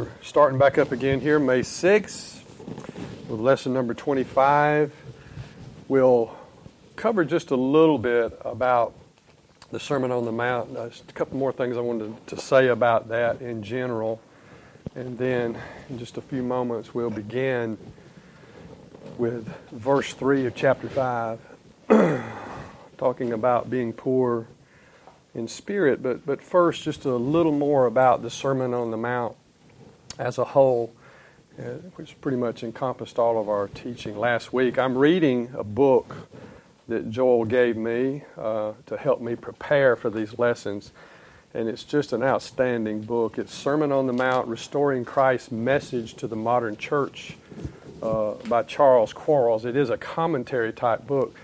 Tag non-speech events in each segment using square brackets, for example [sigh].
We're starting back up again here, May 6th, with lesson number 25. We'll cover just a little bit about the Sermon on the Mount. Uh, just a couple more things I wanted to say about that in general. And then in just a few moments, we'll begin with verse 3 of chapter 5, [clears throat] talking about being poor in spirit. But, but first, just a little more about the Sermon on the Mount as a whole, which pretty much encompassed all of our teaching last week. I'm reading a book that Joel gave me uh, to help me prepare for these lessons. And it's just an outstanding book. It's Sermon on the Mount Restoring Christ's Message to the Modern Church uh, by Charles Quarles. It is a commentary type book.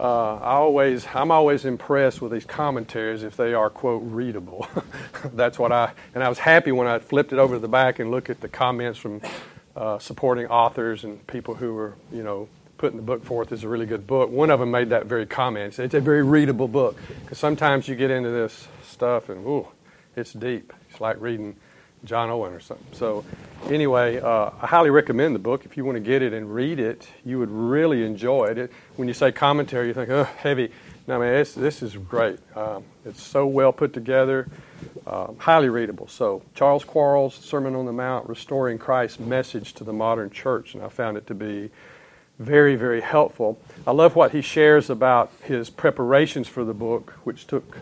Uh, I always, I'm always impressed with these commentaries if they are quote readable. [laughs] That's what I, and I was happy when I flipped it over to the back and looked at the comments from uh, supporting authors and people who were, you know, putting the book forth as a really good book. One of them made that very comment. It's a very readable book because sometimes you get into this stuff and ooh, it's deep. It's like reading John Owen or something. So, anyway, uh, I highly recommend the book. If you want to get it and read it, you would really enjoy it. it when you say commentary, you think, oh, heavy. No, man, this is great. Um, it's so well put together, um, highly readable. So, Charles Quarles' Sermon on the Mount, Restoring Christ's Message to the Modern Church, and I found it to be very, very helpful. I love what he shares about his preparations for the book, which took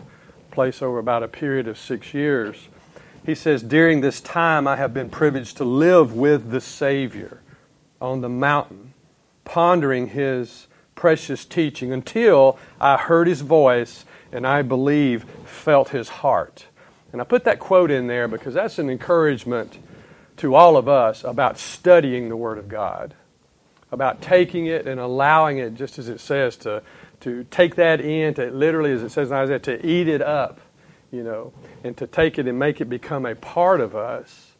place over about a period of six years. He says, During this time, I have been privileged to live with the Savior on the mountain, pondering his precious teaching until I heard his voice and I believe felt his heart. And I put that quote in there because that's an encouragement to all of us about studying the Word of God, about taking it and allowing it, just as it says, to, to take that in, to literally, as it says in Isaiah, to eat it up you know, and to take it and make it become a part of us.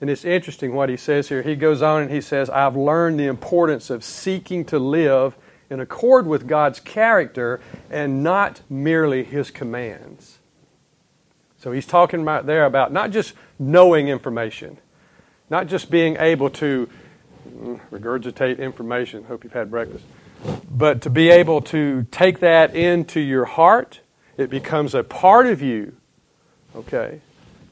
And it's interesting what he says here. He goes on and he says, I've learned the importance of seeking to live in accord with God's character and not merely his commands. So he's talking about there about not just knowing information, not just being able to mm, regurgitate information. Hope you've had breakfast. But to be able to take that into your heart it becomes a part of you, okay?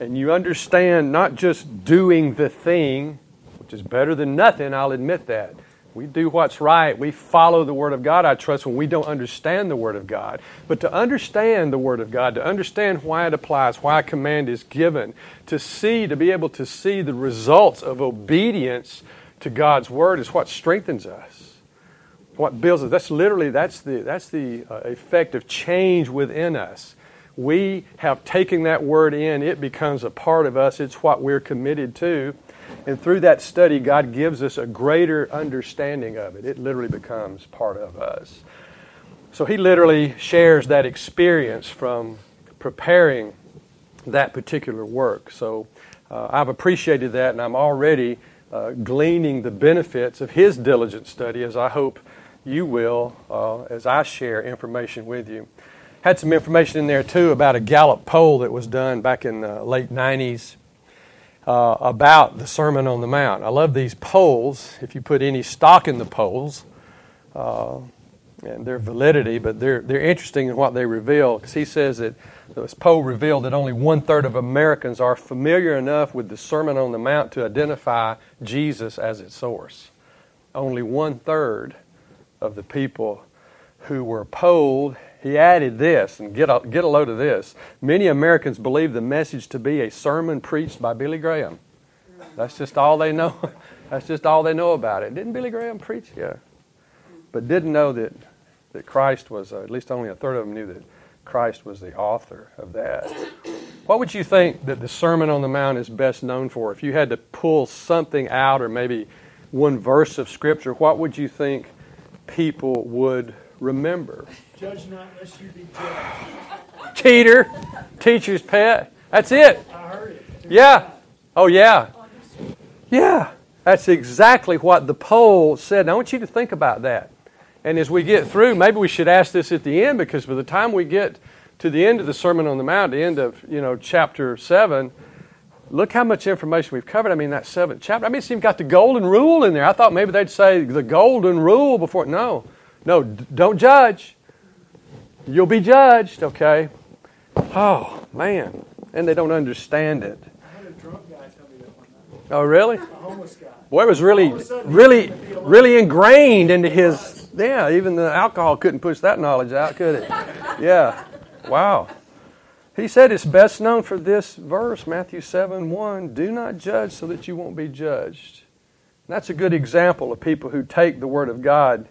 And you understand not just doing the thing, which is better than nothing, I'll admit that. We do what's right. We follow the Word of God, I trust, when we don't understand the Word of God. But to understand the Word of God, to understand why it applies, why a command is given, to see, to be able to see the results of obedience to God's Word is what strengthens us what builds us. That's literally that's the that's the uh, effect of change within us. We have taken that word in; it becomes a part of us. It's what we're committed to, and through that study, God gives us a greater understanding of it. It literally becomes part of us. So He literally shares that experience from preparing that particular work. So uh, I've appreciated that, and I'm already. Uh, gleaning the benefits of his diligent study, as I hope you will uh, as I share information with you. Had some information in there too about a Gallup poll that was done back in the late 90s uh, about the Sermon on the Mount. I love these polls. If you put any stock in the polls, uh, and their validity, but they're, they're interesting in what they reveal because he says that this poll revealed that only one third of Americans are familiar enough with the Sermon on the Mount to identify Jesus as its source. Only one third of the people who were polled, he added this, and get a, get a load of this. Many Americans believe the message to be a sermon preached by Billy Graham. That's just all they know. [laughs] That's just all they know about it. Didn't Billy Graham preach? Yeah. But didn't know that, that Christ was, uh, at least only a third of them knew that Christ was the author of that. What would you think that the Sermon on the Mount is best known for? If you had to pull something out or maybe one verse of Scripture, what would you think people would remember. Judge not lest you be judged. Cheater, teacher's pet. That's it. I heard it. Yeah. Oh, yeah. Yeah. That's exactly what the poll said. Now, I want you to think about that. And as we get through, maybe we should ask this at the end because by the time we get to the end of the Sermon on the Mount, the end of you know chapter seven, look how much information we've covered. I mean, that seventh chapter. I mean, see, you've got the golden rule in there. I thought maybe they'd say the golden rule before. No, no, d- don't judge. You'll be judged, okay? Oh, man. And they don't understand it. Oh, really? Boy, it was really, really, really ingrained into his. Yeah, even the alcohol couldn't push that knowledge out, could it? Yeah. Wow. He said it's best known for this verse, Matthew 7 1. Do not judge so that you won't be judged. And that's a good example of people who take the Word of God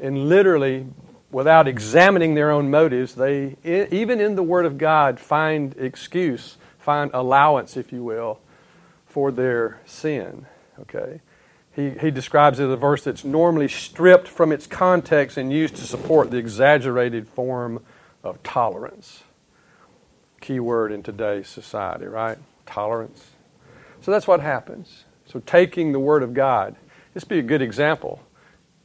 and literally, without examining their own motives, they, even in the Word of God, find excuse, find allowance, if you will, for their sin. Okay? He, he describes it as a verse that's normally stripped from its context and used to support the exaggerated form of tolerance. Key word in today's society, right? Tolerance. So that's what happens. So taking the Word of God, this be a good example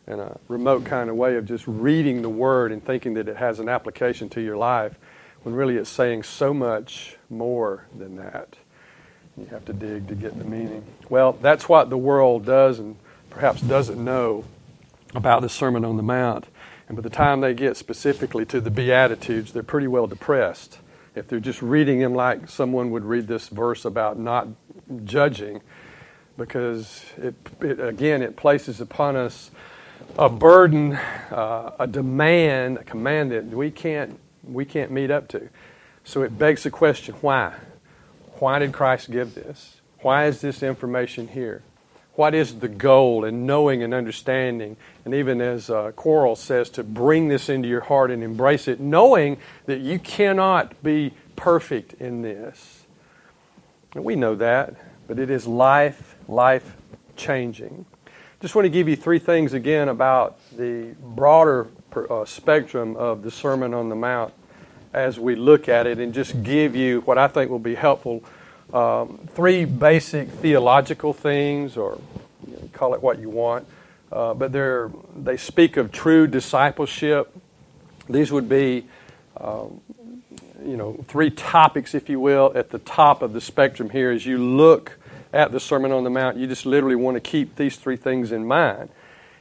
in a remote kind of way of just reading the Word and thinking that it has an application to your life when really it's saying so much more than that. You have to dig to get the meaning. Well, that's what the world does and perhaps doesn't know about the Sermon on the Mount. And by the time they get specifically to the Beatitudes, they're pretty well depressed. If they're just reading them like someone would read this verse about not judging, because it, it again, it places upon us a burden, uh, a demand, a command that we can't, we can't meet up to. So it begs the question why? Why did Christ give this? Why is this information here? What is the goal in knowing and understanding? And even as uh, says, to bring this into your heart and embrace it, knowing that you cannot be perfect in this. And we know that, but it is life, life changing. Just want to give you three things again about the broader uh, spectrum of the Sermon on the Mount as we look at it and just give you what I think will be helpful. Um, three basic theological things, or you know, call it what you want, uh, but they speak of true discipleship. These would be, um, you know, three topics, if you will, at the top of the spectrum here as you look at the Sermon on the Mount. You just literally want to keep these three things in mind.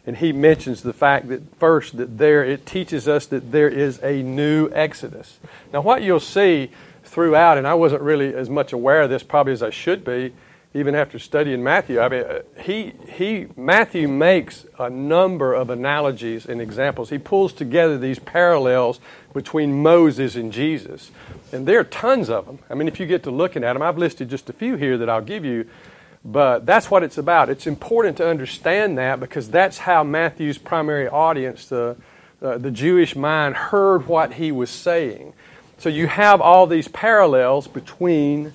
And he mentions the fact that first that there it teaches us that there is a new Exodus. Now what you'll see throughout, and I wasn't really as much aware of this probably as I should be, even after studying Matthew. I mean, he he Matthew makes a number of analogies and examples. He pulls together these parallels between Moses and Jesus, and there are tons of them. I mean, if you get to looking at them, I've listed just a few here that I'll give you. But that's what it's about. It's important to understand that because that's how Matthew's primary audience, the, uh, the Jewish mind, heard what he was saying. So you have all these parallels between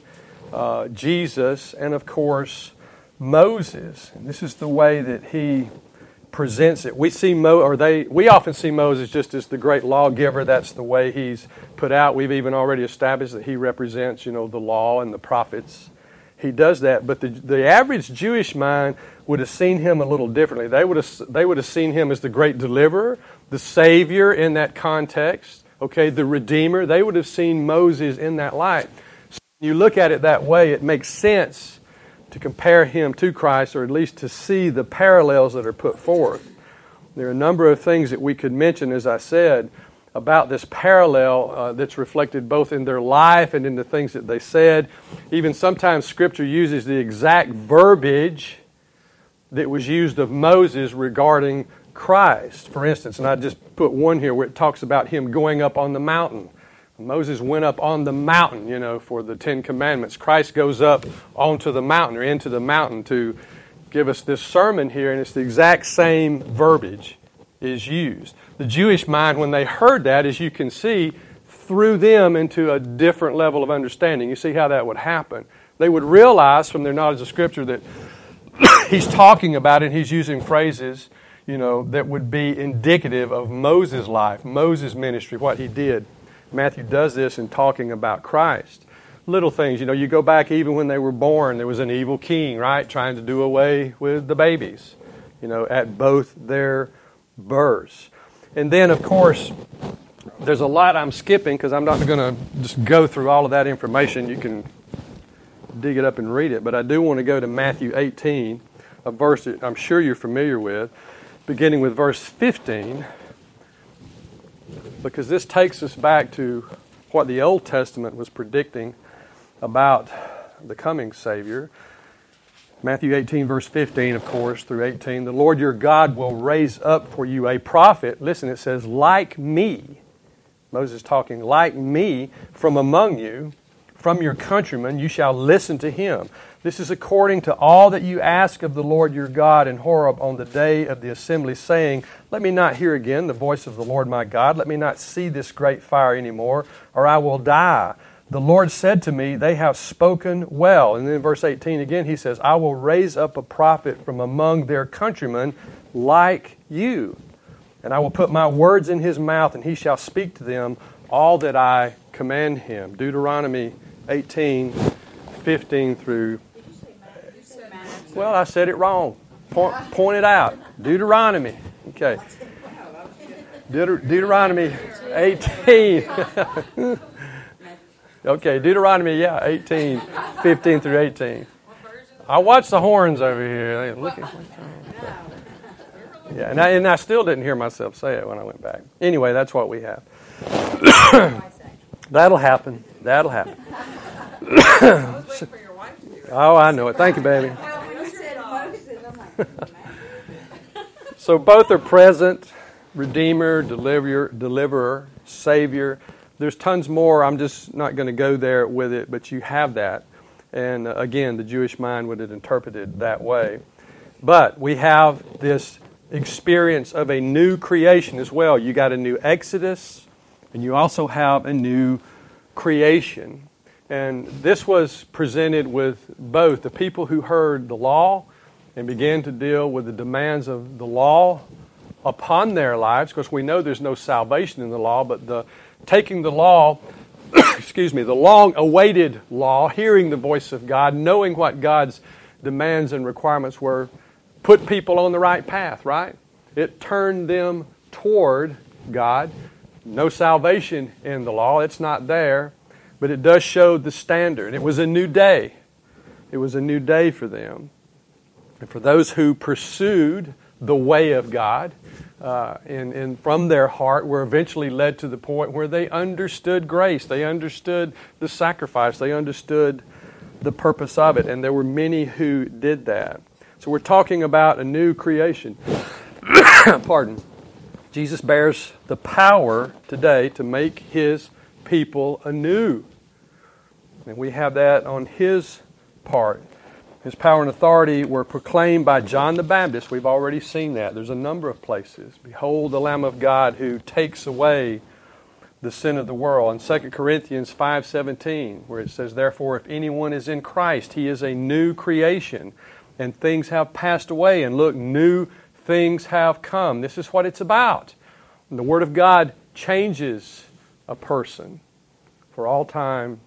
uh, Jesus and, of course, Moses. And this is the way that he presents it. We see Mo, or they, we often see Moses just as the great lawgiver. That's the way he's put out. We've even already established that he represents, you know, the law and the prophets. He does that, but the, the average Jewish mind would have seen him a little differently. They would have they would have seen him as the great deliverer, the savior in that context. Okay, the redeemer. They would have seen Moses in that light. So you look at it that way, it makes sense to compare him to Christ, or at least to see the parallels that are put forth. There are a number of things that we could mention, as I said, about this parallel uh, that's reflected both in their life and in the things that they said. Even sometimes Scripture uses the exact verbiage that was used of Moses regarding Christ. For instance, and I just put one here where it talks about him going up on the mountain. Moses went up on the mountain, you know, for the Ten Commandments. Christ goes up onto the mountain or into the mountain to give us this sermon here, and it's the exact same verbiage is used. The Jewish mind, when they heard that, as you can see, threw them into a different level of understanding. You see how that would happen. They would realize from their knowledge of Scripture that [coughs] he's talking about and he's using phrases, you know, that would be indicative of Moses' life, Moses' ministry, what he did. Matthew does this in talking about Christ. Little things, you know, you go back even when they were born, there was an evil king, right, trying to do away with the babies, you know, at both their births. And then, of course, there's a lot I'm skipping because I'm not going to just go through all of that information. You can dig it up and read it, but I do want to go to Matthew 18, a verse that I'm sure you're familiar with, beginning with verse 15, because this takes us back to what the Old Testament was predicting about the coming Savior. Matthew 18, verse 15, of course, through 18. The Lord your God will raise up for you a prophet. Listen, it says, like me. Moses talking, like me from among you, from your countrymen, you shall listen to him. This is according to all that you ask of the Lord your God in Horeb on the day of the assembly, saying, Let me not hear again the voice of the Lord my God. Let me not see this great fire anymore, or I will die. The Lord said to me, They have spoken well. And then in verse 18 again, he says, I will raise up a prophet from among their countrymen like you. And I will put my words in his mouth, and he shall speak to them all that I command him. Deuteronomy 18, 15 through. Well, I said it wrong. Point, point it out. Deuteronomy. Okay. Deut- Deuteronomy 18. [laughs] Okay, Deuteronomy, yeah, 18, 15 through 18. I watched the horns over here. Look at, yeah, and I, and I still didn't hear myself say it when I went back. Anyway, that's what we have. [coughs] That'll happen. That'll happen. Oh, I know it. Thank you, baby. [laughs] so both are present, Redeemer, Deliverer, Deliverer, Savior there's tons more. I'm just not going to go there with it, but you have that. And uh, again, the Jewish mind would have interpreted that way. But we have this experience of a new creation as well. You got a new Exodus, and you also have a new creation. And this was presented with both the people who heard the law and began to deal with the demands of the law upon their lives. Because we know there's no salvation in the law, but the taking the law, [coughs] excuse me, the long awaited law, hearing the voice of God, knowing what God's demands and requirements were, put people on the right path, right? It turned them toward God. No salvation in the law, it's not there, but it does show the standard. It was a new day. It was a new day for them. And for those who pursued the way of God, uh, and, and from their heart were eventually led to the point where they understood grace, they understood the sacrifice, they understood the purpose of it, and there were many who did that. So we're talking about a new creation. [coughs] Pardon. Jesus bears the power today to make his people anew. And we have that on his part. His power and authority were proclaimed by John the Baptist. We've already seen that. There's a number of places. Behold the Lamb of God who takes away the sin of the world. In 2 Corinthians 5:17, where it says, "Therefore if anyone is in Christ, he is a new creation, and things have passed away, and look, new things have come." This is what it's about. And the word of God changes a person for all time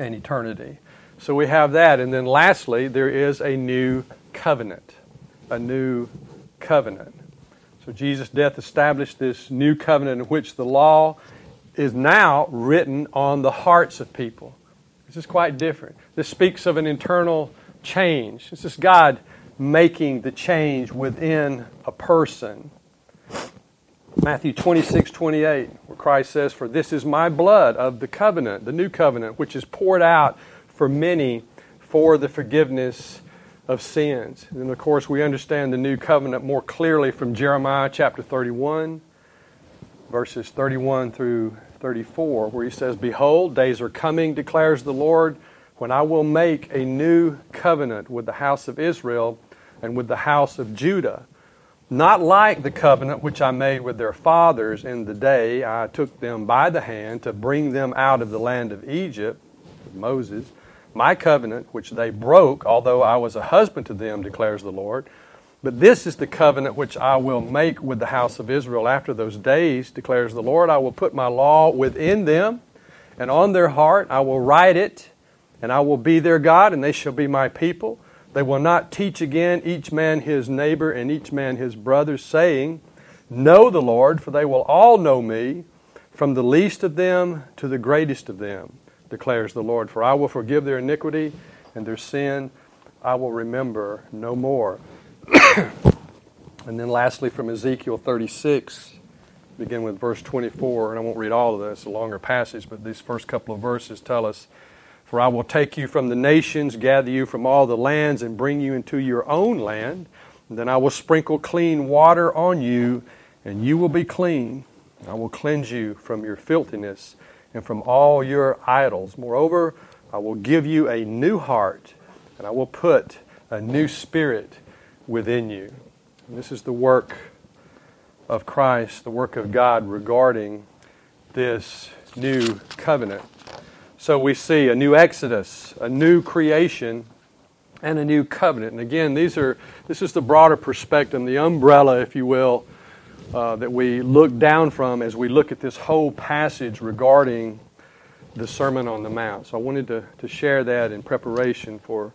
and eternity. So we have that. And then lastly, there is a new covenant. A new covenant. So Jesus' death established this new covenant in which the law is now written on the hearts of people. This is quite different. This speaks of an internal change. This is God making the change within a person. Matthew 26, 28, where Christ says, For this is my blood of the covenant, the new covenant, which is poured out for many for the forgiveness of sins. And of course, we understand the new covenant more clearly from Jeremiah chapter 31, verses 31 through 34, where he says, Behold, days are coming, declares the Lord, when I will make a new covenant with the house of Israel and with the house of Judah. Not like the covenant which I made with their fathers in the day I took them by the hand to bring them out of the land of Egypt, Moses my covenant, which they broke, although I was a husband to them, declares the Lord. But this is the covenant which I will make with the house of Israel after those days, declares the Lord. I will put my law within them, and on their heart I will write it, and I will be their God, and they shall be my people. They will not teach again each man his neighbor and each man his brother, saying, Know the Lord, for they will all know me, from the least of them to the greatest of them declares the Lord. For I will forgive their iniquity, and their sin I will remember no more. [clears throat] and then lastly, from Ezekiel 36, begin with verse 24, and I won't read all of this, a longer passage, but these first couple of verses tell us For I will take you from the nations, gather you from all the lands, and bring you into your own land. And then I will sprinkle clean water on you, and you will be clean. I will cleanse you from your filthiness and from all your idols. Moreover, I will give you a new heart, and I will put a new spirit within you. And this is the work of Christ, the work of God regarding this new covenant. So we see a new exodus, a new creation, and a new covenant. And again, these are this is the broader perspective, the umbrella, if you will, uh, that we look down from as we look at this whole passage regarding the Sermon on the Mount. So I wanted to, to share that in preparation for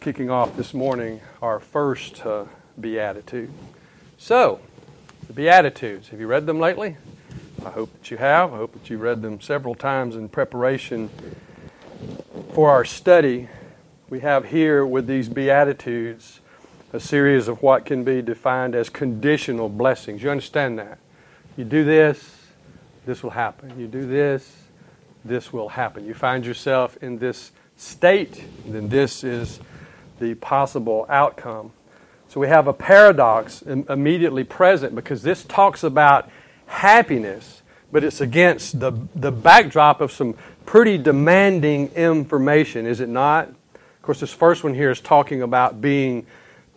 kicking off this morning our first uh, Beatitude. So, the Beatitudes, have you read them lately? I hope that you have. I hope that you read them several times in preparation for our study. We have here with these Beatitudes a series of what can be defined as conditional blessings. You understand that? You do this, this will happen. You do this, this will happen. You find yourself in this state, then this is the possible outcome. So we have a paradox immediately present because this talks about happiness, but it's against the, the backdrop of some pretty demanding information, is it not? Of course, this first one here is talking about being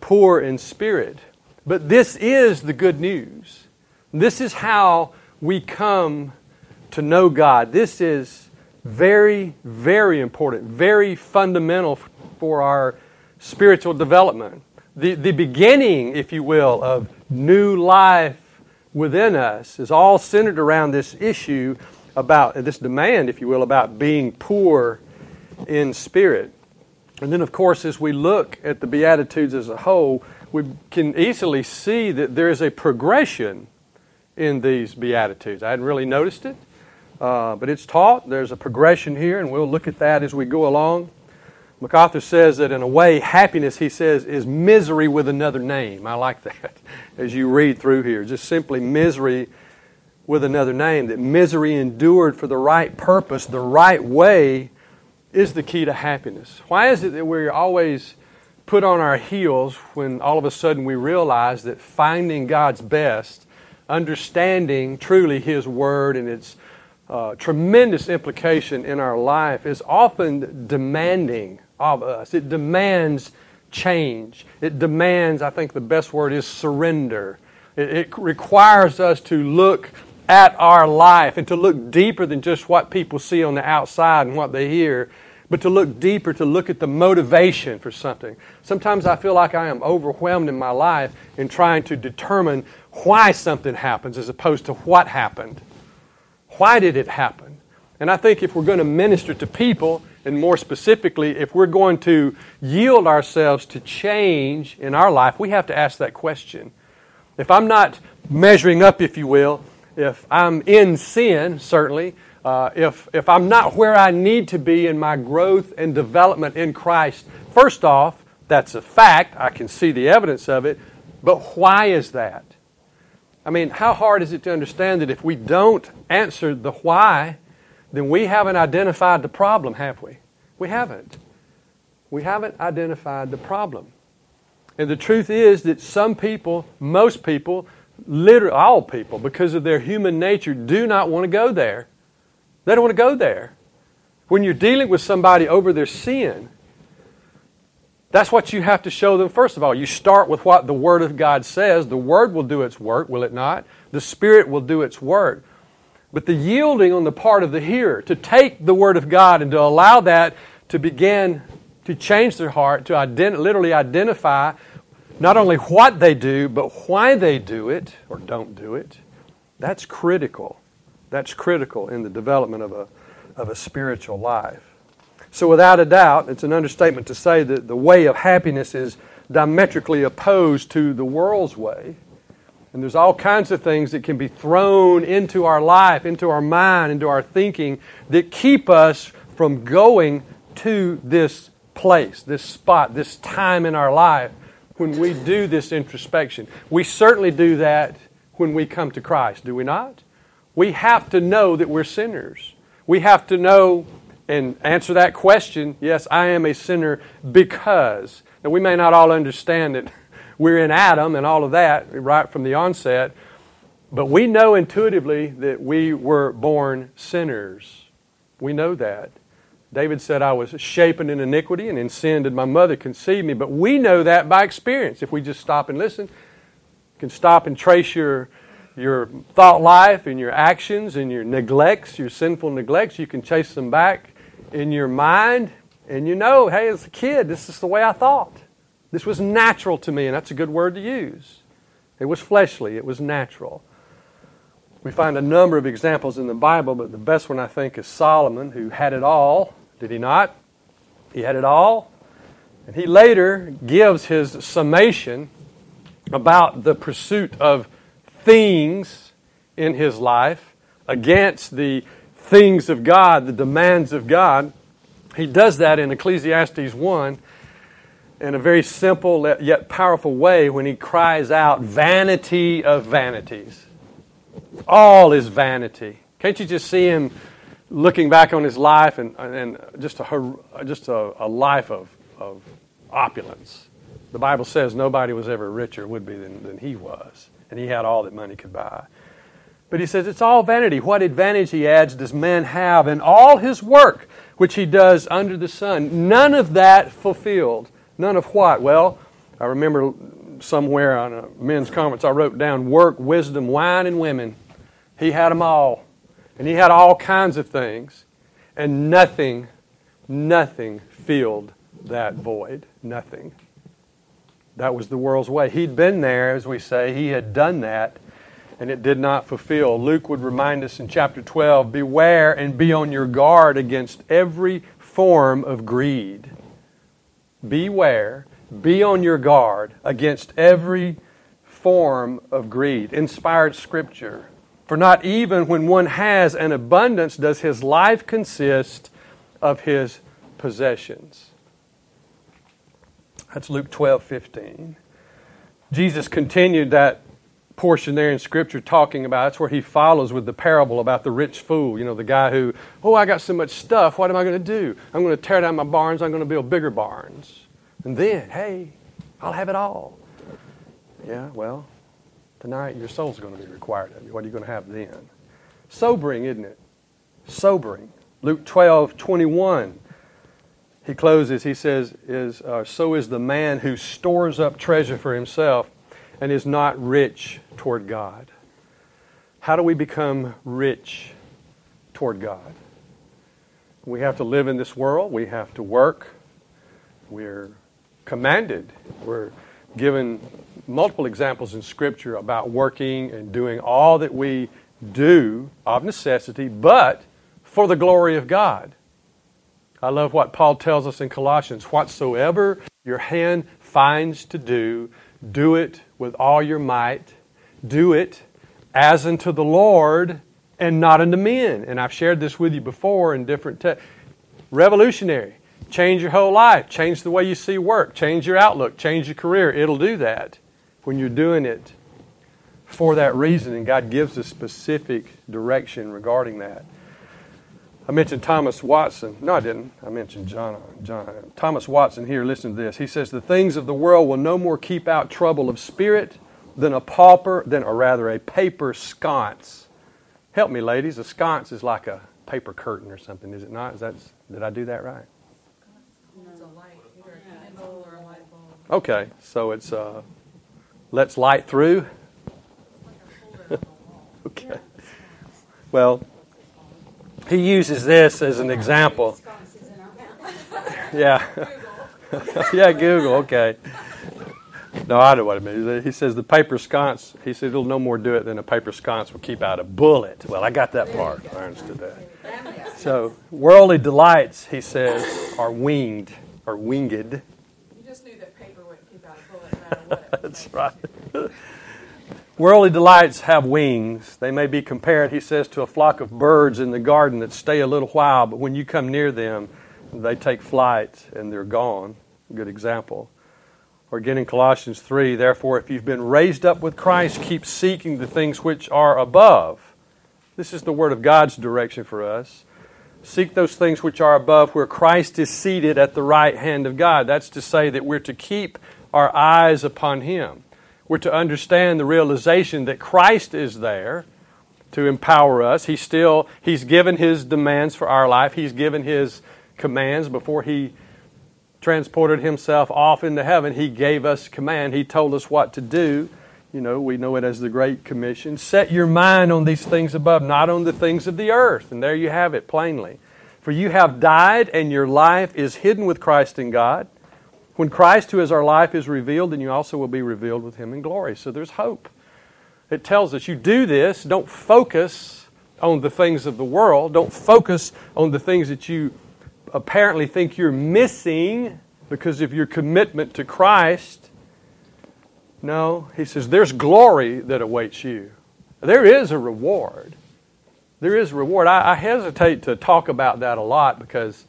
poor in spirit. But this is the good news. This is how we come to know God. This is very, very important, very fundamental for our spiritual development. The, the beginning, if you will, of new life within us is all centered around this issue about this demand, if you will, about being poor in spirit. And then, of course, as we look at the Beatitudes as a whole, we can easily see that there is a progression in these Beatitudes. I hadn't really noticed it, uh, but it's taught. There's a progression here, and we'll look at that as we go along. MacArthur says that in a way, happiness, he says, is misery with another name. I like that [laughs] as you read through here. Just simply misery with another name. That misery endured for the right purpose, the right way, is the key to happiness. Why is it that we're always put on our heels when all of a sudden we realize that finding God's best, understanding truly His Word and its uh, tremendous implication in our life is often demanding of us. It demands change. It demands, I think the best word is surrender. It, it requires us to look at our life and to look deeper than just what people see on the outside and what they hear, but to look deeper, to look at the motivation for something. Sometimes I feel like I am overwhelmed in my life in trying to determine why something happens as opposed to what happened. Why did it happen? And I think if we're going to minister to people, and more specifically, if we're going to yield ourselves to change in our life, we have to ask that question. If I'm not measuring up, if you will, if I'm in sin, certainly, uh, if, if I'm not where I need to be in my growth and development in Christ, first off, that's a fact. I can see the evidence of it. But why is that? I mean, how hard is it to understand that if we don't answer the why, then we haven't identified the problem, have we? We haven't. We haven't identified the problem. And the truth is that some people, most people, literally all people, because of their human nature, do not want to go there. They don't want to go there. When you're dealing with somebody over their sin, that's what you have to show them first of all. You start with what the Word of God says. The Word will do its work, will it not? The Spirit will do its work. But the yielding on the part of the hearer to take the Word of God and to allow that to begin to change their heart, to ident- literally identify not only what they do, but why they do it or don't do it, that's critical. That's critical in the development of a, of a spiritual life. So, without a doubt, it's an understatement to say that the way of happiness is diametrically opposed to the world's way. And there's all kinds of things that can be thrown into our life, into our mind, into our thinking that keep us from going to this place, this spot, this time in our life when we do this introspection. We certainly do that when we come to Christ, do we not? We have to know that we're sinners. We have to know and answer that question yes, I am a sinner because. Now, we may not all understand it. We're in Adam and all of that right from the onset, but we know intuitively that we were born sinners. We know that. David said, I was shapen in iniquity, and in sin did my mother conceive me. But we know that by experience. If we just stop and listen, you can stop and trace your, your thought life and your actions and your neglects, your sinful neglects. You can chase them back in your mind, and you know, hey, as a kid, this is the way I thought. This was natural to me, and that's a good word to use. It was fleshly, it was natural. We find a number of examples in the Bible, but the best one I think is Solomon, who had it all did he not? He had it all. And he later gives his summation about the pursuit of things in his life against the things of God, the demands of God. He does that in Ecclesiastes 1 in a very simple yet powerful way when he cries out, Vanity of vanities. All is vanity. Can't you just see him looking back on his life and, and just, a, just a, a life of, of opulence. The Bible says nobody was ever richer, would be, than, than he was. And he had all that money could buy. But he says it's all vanity. What advantage, he adds, does man have in all his work which he does under the sun? None of that fulfilled. None of what? Well, I remember somewhere on a men's conference I wrote down work, wisdom, wine, and women. He had them all. And he had all kinds of things, and nothing, nothing filled that void. Nothing. That was the world's way. He'd been there, as we say, he had done that, and it did not fulfill. Luke would remind us in chapter 12 beware and be on your guard against every form of greed. Beware, be on your guard against every form of greed. Inspired scripture. For not even when one has an abundance does his life consist of his possessions. That's Luke 12, 15. Jesus continued that portion there in Scripture talking about that's where he follows with the parable about the rich fool. You know, the guy who, oh, I got so much stuff. What am I going to do? I'm going to tear down my barns. I'm going to build bigger barns. And then, hey, I'll have it all. Yeah, well, Tonight, your soul's going to be required of you. What are you going to have then? Sobering, isn't it? Sobering. Luke 12, 21. He closes, he says, is, uh, So is the man who stores up treasure for himself and is not rich toward God. How do we become rich toward God? We have to live in this world, we have to work, we're commanded, we're given multiple examples in Scripture about working and doing all that we do of necessity, but for the glory of God. I love what Paul tells us in Colossians whatsoever your hand finds to do, do it with all your might. Do it as unto the Lord and not unto men. And I've shared this with you before in different texts. Revolutionary. Change your whole life. Change the way you see work. Change your outlook. Change your career. It'll do that when you're doing it for that reason, and God gives a specific direction regarding that. I mentioned Thomas Watson. No, I didn't. I mentioned John. John. Thomas Watson here. Listen to this. He says, "The things of the world will no more keep out trouble of spirit than a pauper, than or rather a paper sconce." Help me, ladies. A sconce is like a paper curtain or something, is it not? Is that? Did I do that right? Okay, so it's uh, lets light through. [laughs] okay. Well, he uses this as an example. [laughs] yeah. [laughs] yeah, Google, okay. No, I know what it means. He says the paper sconce, he said it'll no more do it than a paper sconce will keep out a bullet. Well, I got that part. I understood that. So, worldly delights, he says, are winged, or winged. You just knew that paper wouldn't keep out a bullet no matter what. [laughs] That's right. Worldly delights have wings. They may be compared, he says, to a flock of birds in the garden that stay a little while, but when you come near them, they take flight and they're gone. Good example. Or again in Colossians 3, therefore, if you've been raised up with Christ, keep seeking the things which are above. This is the Word of God's direction for us. Seek those things which are above, where Christ is seated at the right hand of God. That's to say that we're to keep our eyes upon Him. We're to understand the realization that Christ is there to empower us. He's still, He's given His demands for our life, He's given His commands before He transported Himself off into heaven. He gave us command, He told us what to do. You know, we know it as the Great Commission. Set your mind on these things above, not on the things of the earth. And there you have it plainly. For you have died, and your life is hidden with Christ in God. When Christ, who is our life, is revealed, then you also will be revealed with him in glory. So there's hope. It tells us you do this, don't focus on the things of the world, don't focus on the things that you apparently think you're missing because of your commitment to Christ. No, he says, there's glory that awaits you. There is a reward. There is a reward. I, I, hesitate to talk about that a lot because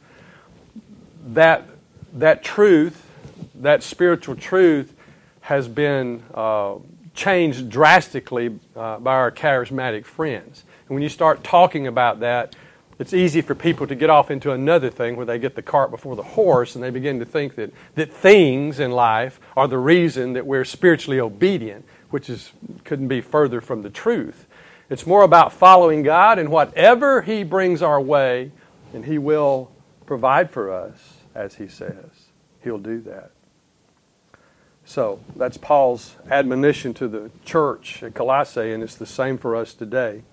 that, that truth, that spiritual truth, has been uh, changed drastically uh, by our charismatic friends. And when you start talking about that, it's easy for people to get off into another thing where they get the cart before the horse and they begin to think that, that things in life are the reason that we're spiritually obedient, which is, couldn't be further from the truth. It's more about following God and whatever He brings our way, and He will provide for us, as He says. He'll do that. So that's Paul's admonition to the church at Colossae, and it's the same for us today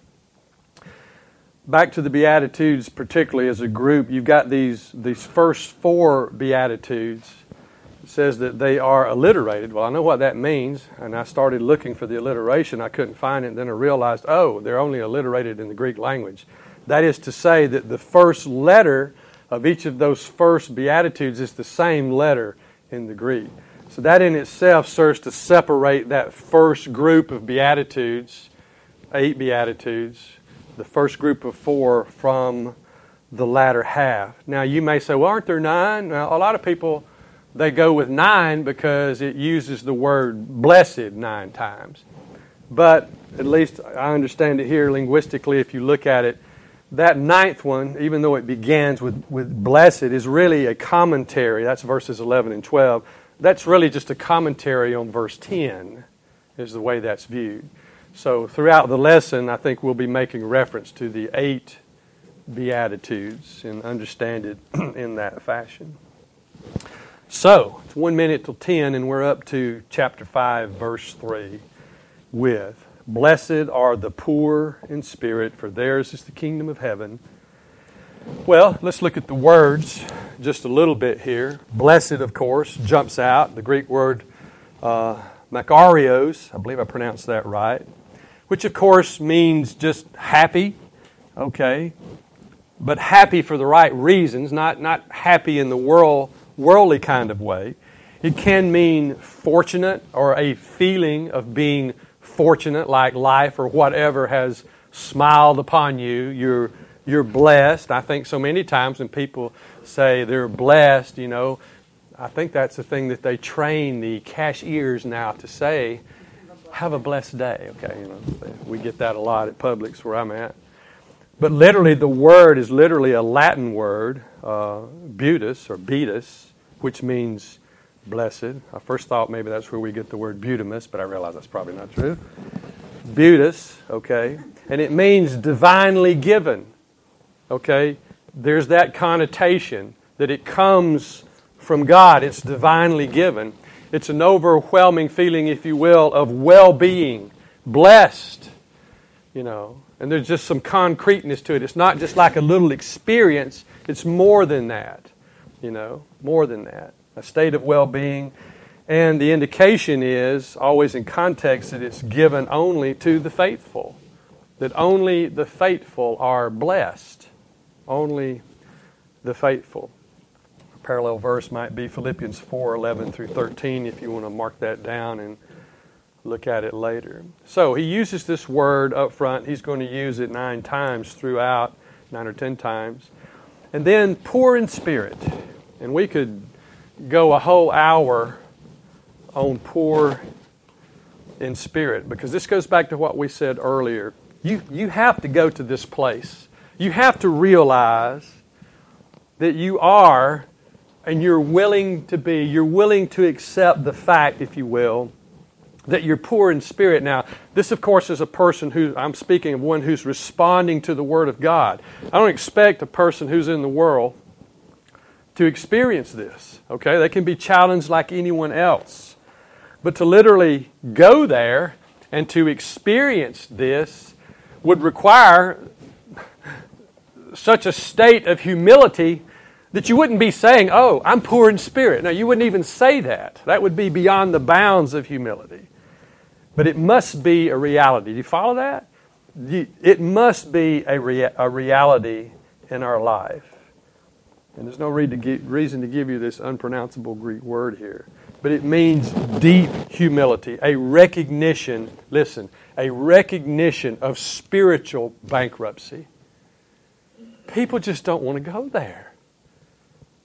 back to the Beatitudes, particularly as a group, you've got these, these first four Beatitudes. It says that they are alliterated. Well, I know what that means, and I started looking for the alliteration. I couldn't find it, and then I realized, oh, they're only alliterated in the Greek language. That is to say that the first letter of each of those first Beatitudes is the same letter in the Greek. So that in itself serves to separate that first group of Beatitudes, eight Beatitudes, the first group of four from the latter half. Now, you may say, well, aren't there nine? Now, a lot of people, they go with nine because it uses the word blessed nine times. But at least I understand it here linguistically if you look at it. That ninth one, even though it begins with, with blessed, is really a commentary. That's verses 11 and 12. That's really just a commentary on verse 10, is the way that's viewed. So, throughout the lesson, I think we'll be making reference to the eight Beatitudes and understand it [clears throat] in that fashion. So, it's one minute till 10, and we're up to chapter 5, verse 3 with Blessed are the poor in spirit, for theirs is the kingdom of heaven. Well, let's look at the words just a little bit here. Blessed, of course, jumps out. The Greek word uh, makarios, I believe I pronounced that right which of course means just happy, okay? But happy for the right reasons, not, not happy in the world, worldly kind of way. It can mean fortunate or a feeling of being fortunate, like life or whatever has smiled upon you. You're, you're blessed. I think so many times when people say they're blessed, you know, I think that's the thing that they train the cashiers now to say have a blessed day. Okay, you know, we get that a lot at Publix where I'm at. But literally, the word is literally a Latin word, uh, butus or beatus, which means blessed. I first thought maybe that's where we get the word butimus, but I realize that's probably not true. Butus, okay, and it means divinely given. Okay, there's that connotation that it comes from God. It's divinely given. It's an overwhelming feeling, if you will, of well being, blessed, you know. And there's just some concreteness to it. It's not just like a little experience, it's more than that, you know, more than that. A state of well being. And the indication is, always in context, that it's given only to the faithful. That only the faithful are blessed. Only the faithful parallel verse might be Philippians 4 11 through 13, if you want to mark that down and look at it later. So he uses this word up front. He's going to use it nine times throughout, nine or ten times. And then poor in spirit. And we could go a whole hour on poor in spirit because this goes back to what we said earlier. You, you have to go to this place. You have to realize that you are and you're willing to be, you're willing to accept the fact, if you will, that you're poor in spirit. Now, this, of course, is a person who, I'm speaking of one who's responding to the Word of God. I don't expect a person who's in the world to experience this, okay? They can be challenged like anyone else. But to literally go there and to experience this would require such a state of humility that you wouldn't be saying, Oh, I'm poor in spirit. No, you wouldn't even say that. That would be beyond the bounds of humility. But it must be a reality. Do you follow that? It must be a, rea- a reality in our life. And there's no reason to give you this unpronounceable Greek word here. But it means deep humility, a recognition, listen, a recognition of spiritual bankruptcy. People just don't want to go there.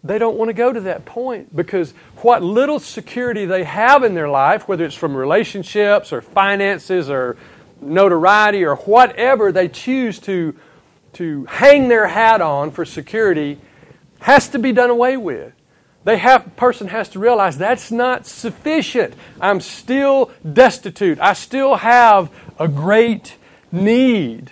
They don't want to go to that point because what little security they have in their life, whether it's from relationships or finances or notoriety or whatever they choose to, to hang their hat on for security, has to be done away with. They have person has to realize that's not sufficient. I'm still destitute. I still have a great need.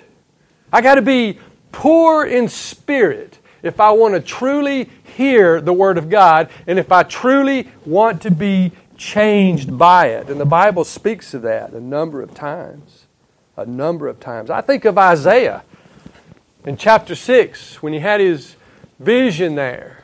I got to be poor in spirit if I want to truly hear the word of God and if I truly want to be changed by it. And the Bible speaks of that a number of times. A number of times. I think of Isaiah in chapter 6 when he had his vision there.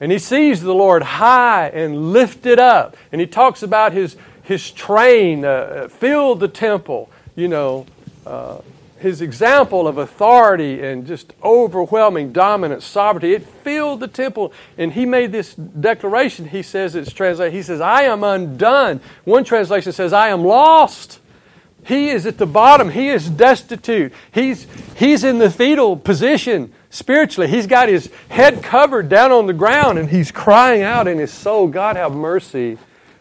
And he sees the Lord high and lifted up. And he talks about his, his train uh, filled the temple, you know, uh, his example of authority and just overwhelming dominant sovereignty. It filled the temple. And he made this declaration. He says it's translated, he says, I am undone. One translation says, I am lost. He is at the bottom. He is destitute. He's, he's in the fetal position spiritually. He's got his head covered down on the ground and he's crying out in his soul, God, have mercy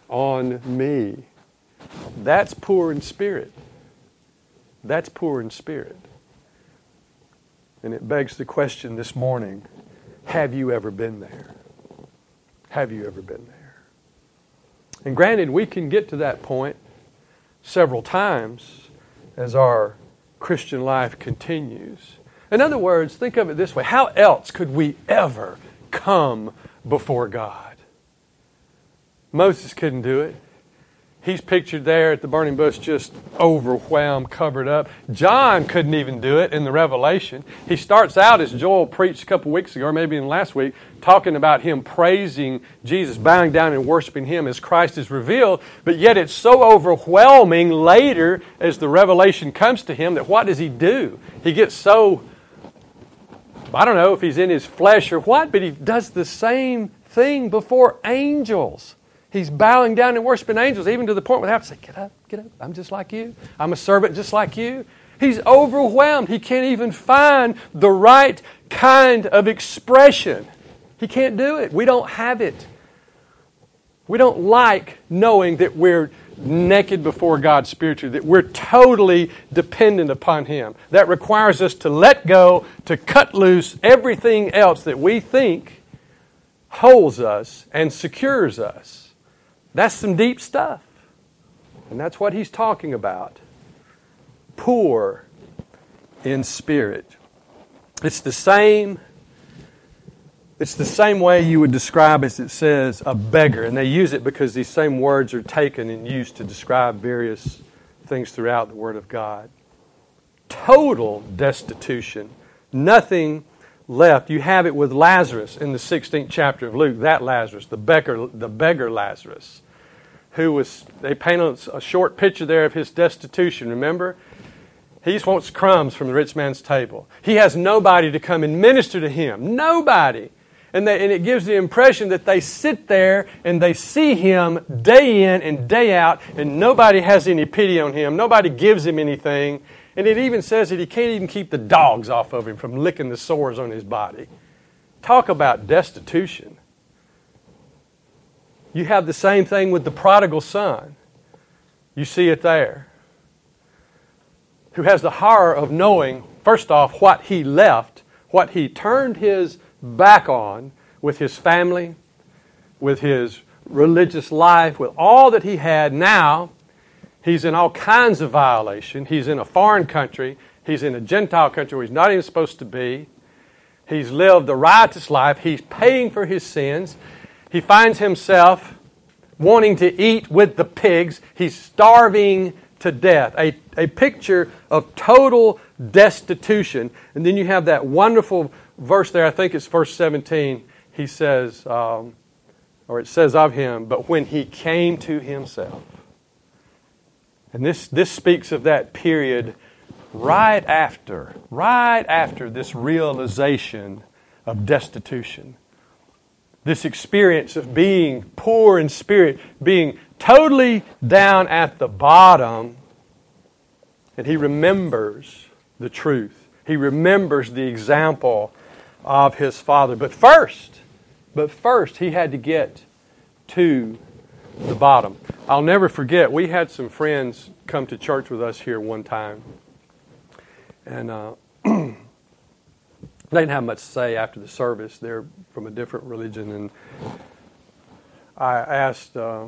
on me. That's poor in spirit. That's poor in spirit. And it begs the question this morning have you ever been there? Have you ever been there? And granted, we can get to that point several times as our Christian life continues. In other words, think of it this way how else could we ever come before God? Moses couldn't do it. He's pictured there at the burning bush, just overwhelmed, covered up. John couldn't even do it in the Revelation. He starts out, as Joel preached a couple weeks ago, or maybe in last week, talking about him praising Jesus, bowing down and worshiping him as Christ is revealed. But yet it's so overwhelming later as the revelation comes to him that what does he do? He gets so I don't know if he's in his flesh or what, but he does the same thing before angels. He's bowing down and worshiping angels, even to the point where they have to say, Get up, get up. I'm just like you. I'm a servant just like you. He's overwhelmed. He can't even find the right kind of expression. He can't do it. We don't have it. We don't like knowing that we're naked before God spiritually, that we're totally dependent upon Him. That requires us to let go, to cut loose everything else that we think holds us and secures us. That's some deep stuff. And that's what he's talking about. Poor in spirit. It's the same it's the same way you would describe, as it says, a beggar. And they use it because these same words are taken and used to describe various things throughout the Word of God. Total destitution. Nothing left. You have it with Lazarus in the 16th chapter of Luke, that Lazarus, the beggar, the beggar Lazarus, who was, they painted a short picture there of his destitution, remember? He just wants crumbs from the rich man's table. He has nobody to come and minister to him. Nobody. And, they, and it gives the impression that they sit there and they see him day in and day out, and nobody has any pity on him. Nobody gives him anything. And it even says that he can't even keep the dogs off of him from licking the sores on his body. Talk about destitution. You have the same thing with the prodigal son. You see it there. Who has the horror of knowing, first off, what he left, what he turned his back on with his family, with his religious life, with all that he had. Now, he's in all kinds of violation. He's in a foreign country. He's in a Gentile country where he's not even supposed to be. He's lived a riotous life. He's paying for his sins. He finds himself wanting to eat with the pigs. He's starving to death. A, a picture of total destitution. And then you have that wonderful verse there, I think it's verse 17. He says, um, or it says of him, but when he came to himself. And this, this speaks of that period right after, right after this realization of destitution. This experience of being poor in spirit, being totally down at the bottom, and he remembers the truth. He remembers the example of his father. But first, but first, he had to get to the bottom. I'll never forget, we had some friends come to church with us here one time. And uh, [clears throat] they didn't have much to say after the service. They're from a different religion. And I asked uh,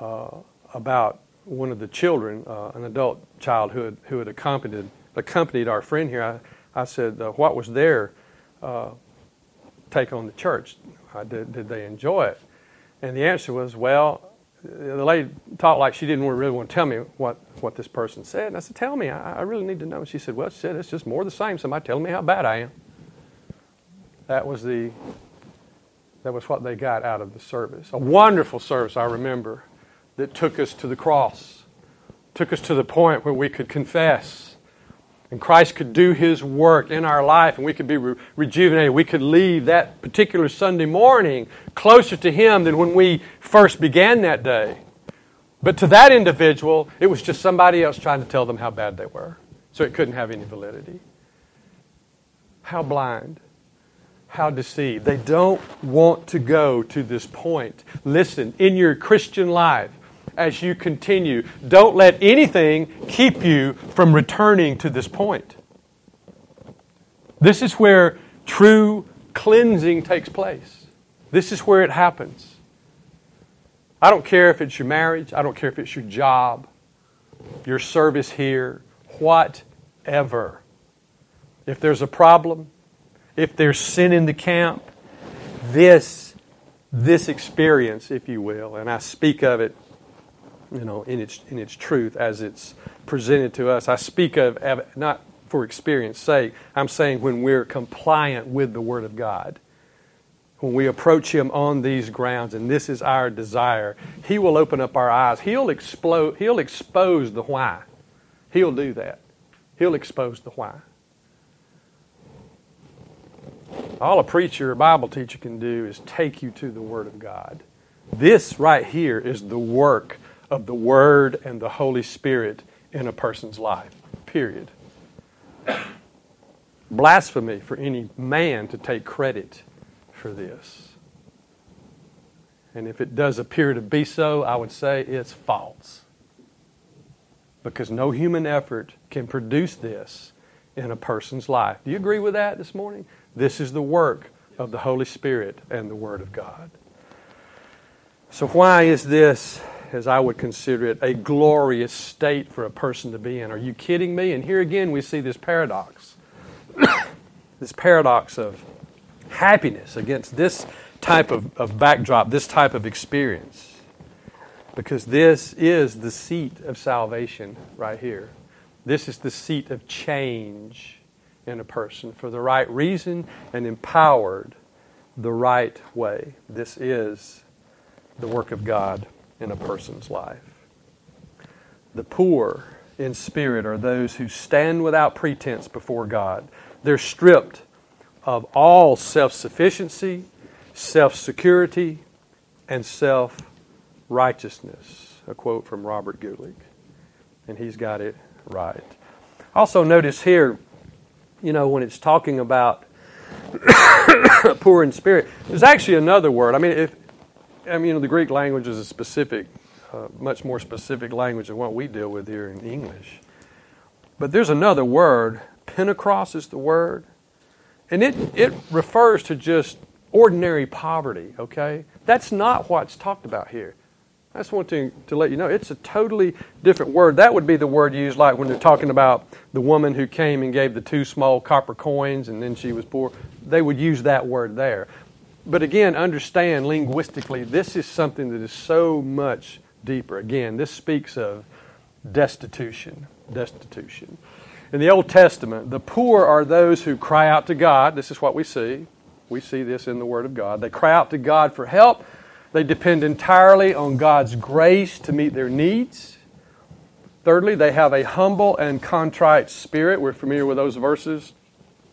uh, about one of the children, uh, an adult child who had, who had accompanied, accompanied our friend here. I, I said, uh, What was their uh, take on the church? Did, did they enjoy it? And the answer was, Well, the lady talked like she didn't really want to tell me what, what this person said. And I said, Tell me, I, I really need to know. And she said, Well, she said, it's just more the same. Somebody telling me how bad I am. That was the that was what they got out of the service. A wonderful service, I remember, that took us to the cross, took us to the point where we could confess. And Christ could do His work in our life and we could be re- rejuvenated. We could leave that particular Sunday morning closer to Him than when we first began that day. But to that individual, it was just somebody else trying to tell them how bad they were. So it couldn't have any validity. How blind. How deceived. They don't want to go to this point. Listen, in your Christian life, as you continue. Don't let anything keep you from returning to this point. This is where true cleansing takes place. This is where it happens. I don't care if it's your marriage, I don't care if it's your job, your service here, whatever. If there's a problem, if there's sin in the camp, this this experience, if you will, and I speak of it you know, in its, in its truth as it's presented to us. I speak of, not for experience sake, I'm saying when we're compliant with the Word of God. When we approach Him on these grounds, and this is our desire, He will open up our eyes. He'll, explode, he'll expose the why. He'll do that. He'll expose the why. All a preacher or Bible teacher can do is take you to the Word of God. This right here is the work of the Word and the Holy Spirit in a person's life. Period. Blasphemy for any man to take credit for this. And if it does appear to be so, I would say it's false. Because no human effort can produce this in a person's life. Do you agree with that this morning? This is the work of the Holy Spirit and the Word of God. So, why is this as I would consider it, a glorious state for a person to be in. Are you kidding me? And here again, we see this paradox [coughs] this paradox of happiness against this type of, of backdrop, this type of experience. Because this is the seat of salvation right here. This is the seat of change in a person for the right reason and empowered the right way. This is the work of God in a person's life. The poor in spirit are those who stand without pretense before God. They're stripped of all self sufficiency, self security, and self righteousness. A quote from Robert Guelich. And he's got it right. Also, notice here, you know, when it's talking about [coughs] poor in spirit. There's actually another word. I mean, if I mean, you know, the Greek language is a specific, uh, much more specific language than what we deal with here in English. But there's another word. Pentecost is the word, and it it refers to just ordinary poverty. Okay, that's not what's talked about here. I just want to, to let you know it's a totally different word. That would be the word used like when they're talking about the woman who came and gave the two small copper coins and then she was poor. They would use that word there. But again, understand linguistically, this is something that is so much deeper. Again, this speaks of destitution. Destitution. In the Old Testament, the poor are those who cry out to God. This is what we see. We see this in the Word of God. They cry out to God for help they depend entirely on God's grace to meet their needs. Thirdly, they have a humble and contrite spirit. We're familiar with those verses.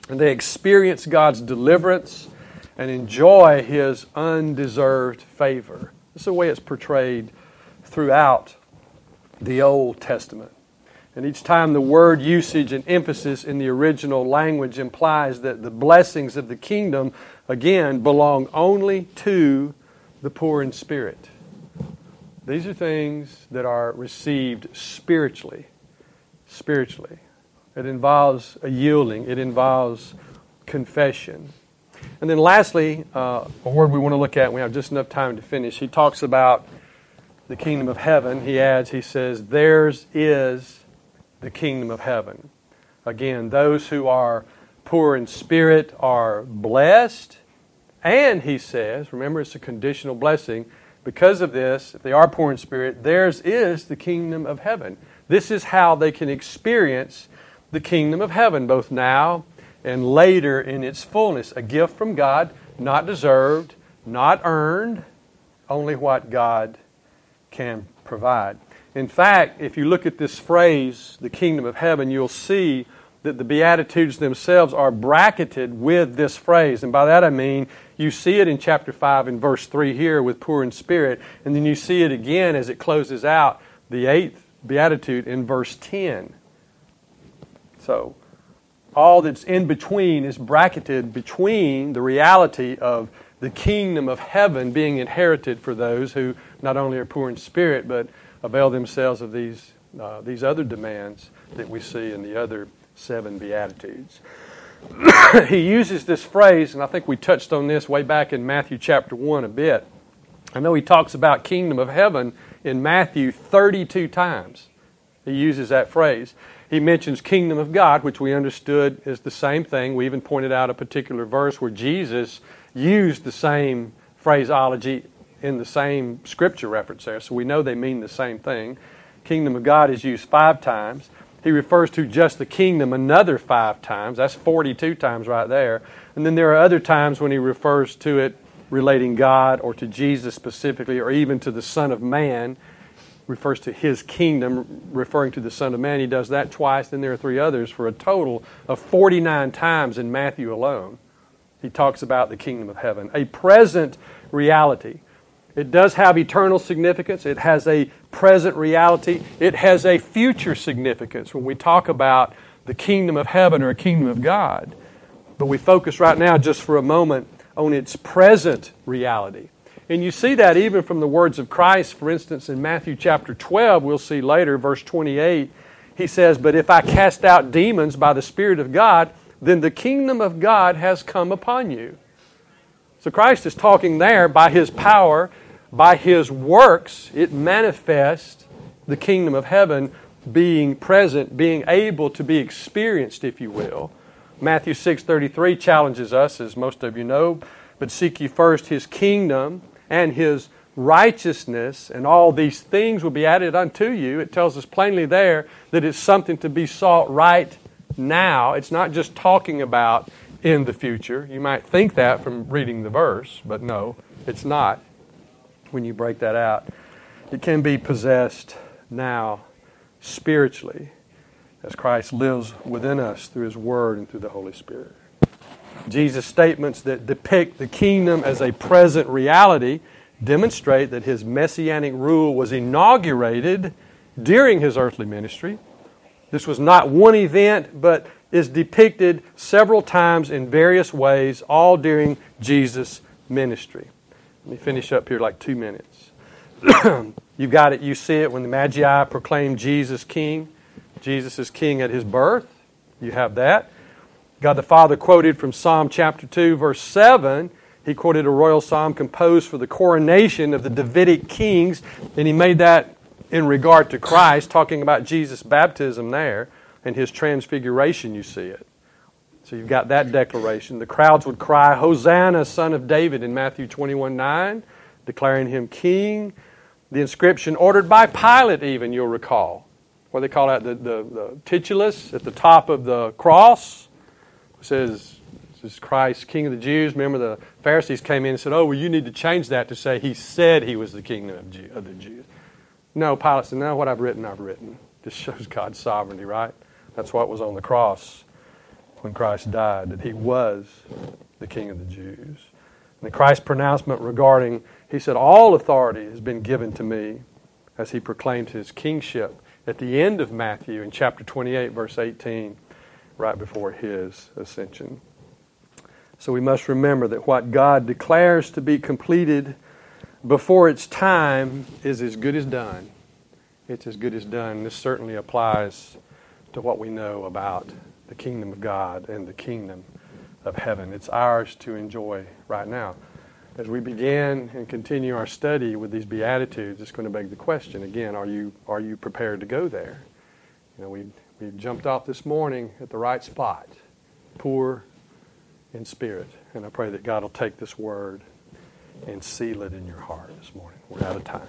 And they experience God's deliverance and enjoy His undeserved favor. This is the way it's portrayed throughout the Old Testament. And each time the word usage and emphasis in the original language implies that the blessings of the kingdom, again, belong only to the poor in spirit. These are things that are received spiritually. Spiritually. It involves a yielding, it involves confession. And then, lastly, uh, a word we want to look at, we have just enough time to finish. He talks about the kingdom of heaven. He adds, he says, Theirs is the kingdom of heaven. Again, those who are poor in spirit are blessed and he says, remember it's a conditional blessing, because of this, if they are poor in spirit, theirs is the kingdom of heaven. This is how they can experience the kingdom of heaven, both now and later in its fullness. A gift from God, not deserved, not earned, only what God can provide. In fact, if you look at this phrase, the kingdom of heaven, you'll see that the Beatitudes themselves are bracketed with this phrase. And by that I mean you see it in chapter 5 and verse 3 here with poor in spirit, and then you see it again as it closes out the eighth Beatitude in verse 10. So, all that's in between is bracketed between the reality of the kingdom of heaven being inherited for those who not only are poor in spirit, but avail themselves of these, uh, these other demands that we see in the other seven Beatitudes. [coughs] he uses this phrase, and I think we touched on this way back in Matthew chapter 1 a bit. I know he talks about kingdom of heaven in Matthew 32 times. He uses that phrase. He mentions kingdom of God, which we understood is the same thing. We even pointed out a particular verse where Jesus used the same phraseology in the same scripture reference there. So we know they mean the same thing. Kingdom of God is used five times. He refers to just the kingdom another five times. That's 42 times right there. And then there are other times when he refers to it relating God or to Jesus specifically, or even to the Son of Man, refers to his kingdom, referring to the Son of Man. He does that twice. Then there are three others for a total of 49 times in Matthew alone. He talks about the kingdom of heaven, a present reality. It does have eternal significance. It has a present reality. It has a future significance when we talk about the kingdom of heaven or a kingdom of God. But we focus right now, just for a moment, on its present reality. And you see that even from the words of Christ, for instance, in Matthew chapter 12, we'll see later, verse 28, he says, But if I cast out demons by the Spirit of God, then the kingdom of God has come upon you. So Christ is talking there by his power by his works, it manifests the kingdom of heaven being present, being able to be experienced, if you will. Matthew 6:33 challenges us, as most of you know, but seek ye first his kingdom and his righteousness, and all these things will be added unto you. It tells us plainly there that it's something to be sought right now. It's not just talking about in the future. You might think that from reading the verse, but no, it's not when you break that out. It can be possessed now spiritually as Christ lives within us through His Word and through the Holy Spirit. Jesus' statements that depict the kingdom as a present reality demonstrate that His messianic rule was inaugurated during His earthly ministry This was not one event, but is depicted several times in various ways, all during Jesus' ministry. Let me finish up here like two minutes. [clears throat] You've got it, you see it when the Magi proclaim Jesus king. Jesus is king at his birth. You have that. God the Father quoted from Psalm chapter 2, verse 7. He quoted a royal psalm composed for the coronation of the Davidic kings, and he made that in regard to Christ, talking about Jesus' baptism there and his transfiguration, you see it. So you've got that declaration. The crowds would cry, Hosanna, son of David, in Matthew 21 9, declaring him king. The inscription ordered by Pilate, even, you'll recall. What they call that, the, the, the titulus at the top of the cross. Says, is Christ, King of the Jews. Remember, the Pharisees came in and said, Oh, well, you need to change that to say he said he was the King of, Jew, of the Jews. No, Pilate said, No, what I've written, I've written. This shows God's sovereignty, right? That's what was on the cross when Christ died, that he was the King of the Jews. And the Christ pronouncement regarding, he said, All authority has been given to me as he proclaimed his kingship at the end of Matthew in chapter 28, verse 18, right before his ascension. So we must remember that what God declares to be completed before its time is as good as done. It's as good as done. This certainly applies to what we know about the kingdom of God and the kingdom of heaven. It's ours to enjoy right now. As we begin and continue our study with these Beatitudes, it's going to beg the question again are you, are you prepared to go there? You know, we, we jumped off this morning at the right spot, poor in spirit. And I pray that God will take this word and seal it in your heart this morning. We're out of time.